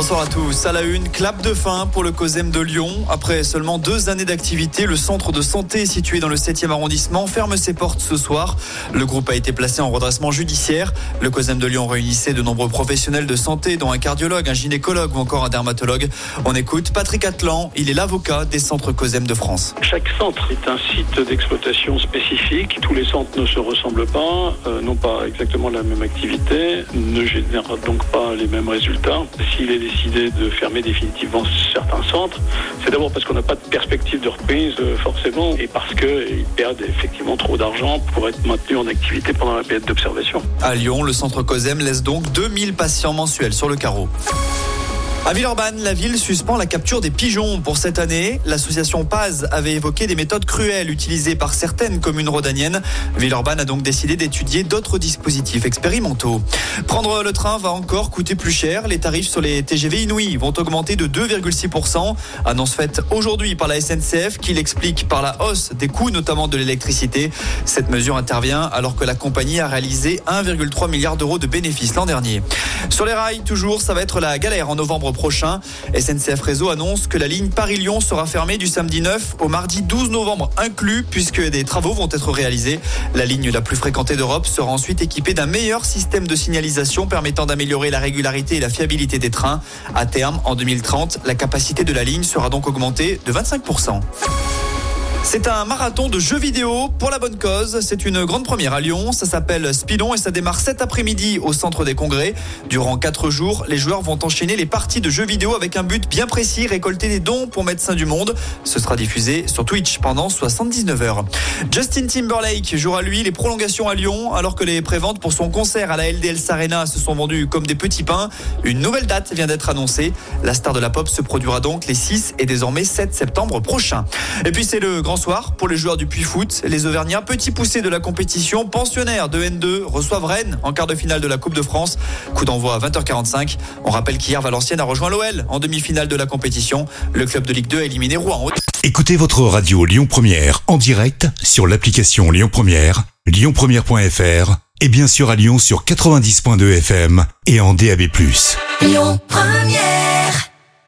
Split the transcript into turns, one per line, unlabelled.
Bonsoir à tous. À la une, clap de fin pour le COSEM de Lyon. Après seulement deux années d'activité, le centre de santé situé dans le 7e arrondissement ferme ses portes ce soir. Le groupe a été placé en redressement judiciaire. Le COSEM de Lyon réunissait de nombreux professionnels de santé, dont un cardiologue, un gynécologue ou encore un dermatologue. On écoute Patrick Atlan. Il est l'avocat des centres COSEM de France.
Chaque centre est un site d'exploitation spécifique. Tous les centres ne se ressemblent pas, euh, n'ont pas exactement la même activité, ne génèrent donc pas les mêmes résultats. S'il est décidé de fermer définitivement certains centres, c'est d'abord parce qu'on n'a pas de perspective de reprise euh, forcément et parce qu'ils perdent effectivement trop d'argent pour être maintenus en activité pendant la période d'observation.
À Lyon, le centre COSEM laisse donc 2000 patients mensuels sur le carreau. À Villeurbanne, la ville suspend la capture des pigeons pour cette année. L'association Paz avait évoqué des méthodes cruelles utilisées par certaines communes rhodaniennes. Villeurbanne a donc décidé d'étudier d'autres dispositifs expérimentaux. Prendre le train va encore coûter plus cher. Les tarifs sur les TGV inouïs vont augmenter de 2,6%. Annonce faite aujourd'hui par la SNCF qui l'explique par la hausse des coûts, notamment de l'électricité. Cette mesure intervient alors que la compagnie a réalisé 1,3 milliard d'euros de bénéfices l'an dernier. Sur les rails, toujours, ça va être la galère en novembre prochain. SNCF Réseau annonce que la ligne Paris-Lyon sera fermée du samedi 9 au mardi 12 novembre inclus puisque des travaux vont être réalisés. La ligne la plus fréquentée d'Europe sera ensuite équipée d'un meilleur système de signalisation permettant d'améliorer la régularité et la fiabilité des trains. À terme, en 2030, la capacité de la ligne sera donc augmentée de 25%. C'est un marathon de jeux vidéo pour la bonne cause. C'est une grande première à Lyon. Ça s'appelle Spidon et ça démarre cet après-midi au centre des congrès. Durant quatre jours, les joueurs vont enchaîner les parties de jeux vidéo avec un but bien précis, récolter des dons pour Médecins du Monde. Ce sera diffusé sur Twitch pendant 79 heures. Justin Timberlake jouera lui les prolongations à Lyon alors que les préventes pour son concert à la LDL Arena se sont vendues comme des petits pains. Une nouvelle date vient d'être annoncée. La star de la pop se produira donc les 6 et désormais 7 septembre prochains. Et puis c'est le soir pour les joueurs du Puy Foot. Les Auvergnats, petits poussés de la compétition, pensionnaires de N2, reçoivent Rennes en quart de finale de la Coupe de France. Coup d'envoi à 20h45. On rappelle qu'hier, Valenciennes a rejoint l'OL en demi-finale de la compétition. Le club de Ligue 2 a éliminé Rouen.
Écoutez votre radio Lyon Première en direct sur l'application Lyon Première, lyonpremière.fr et bien sûr à Lyon sur 90.2 FM et en DAB+.
Lyon Première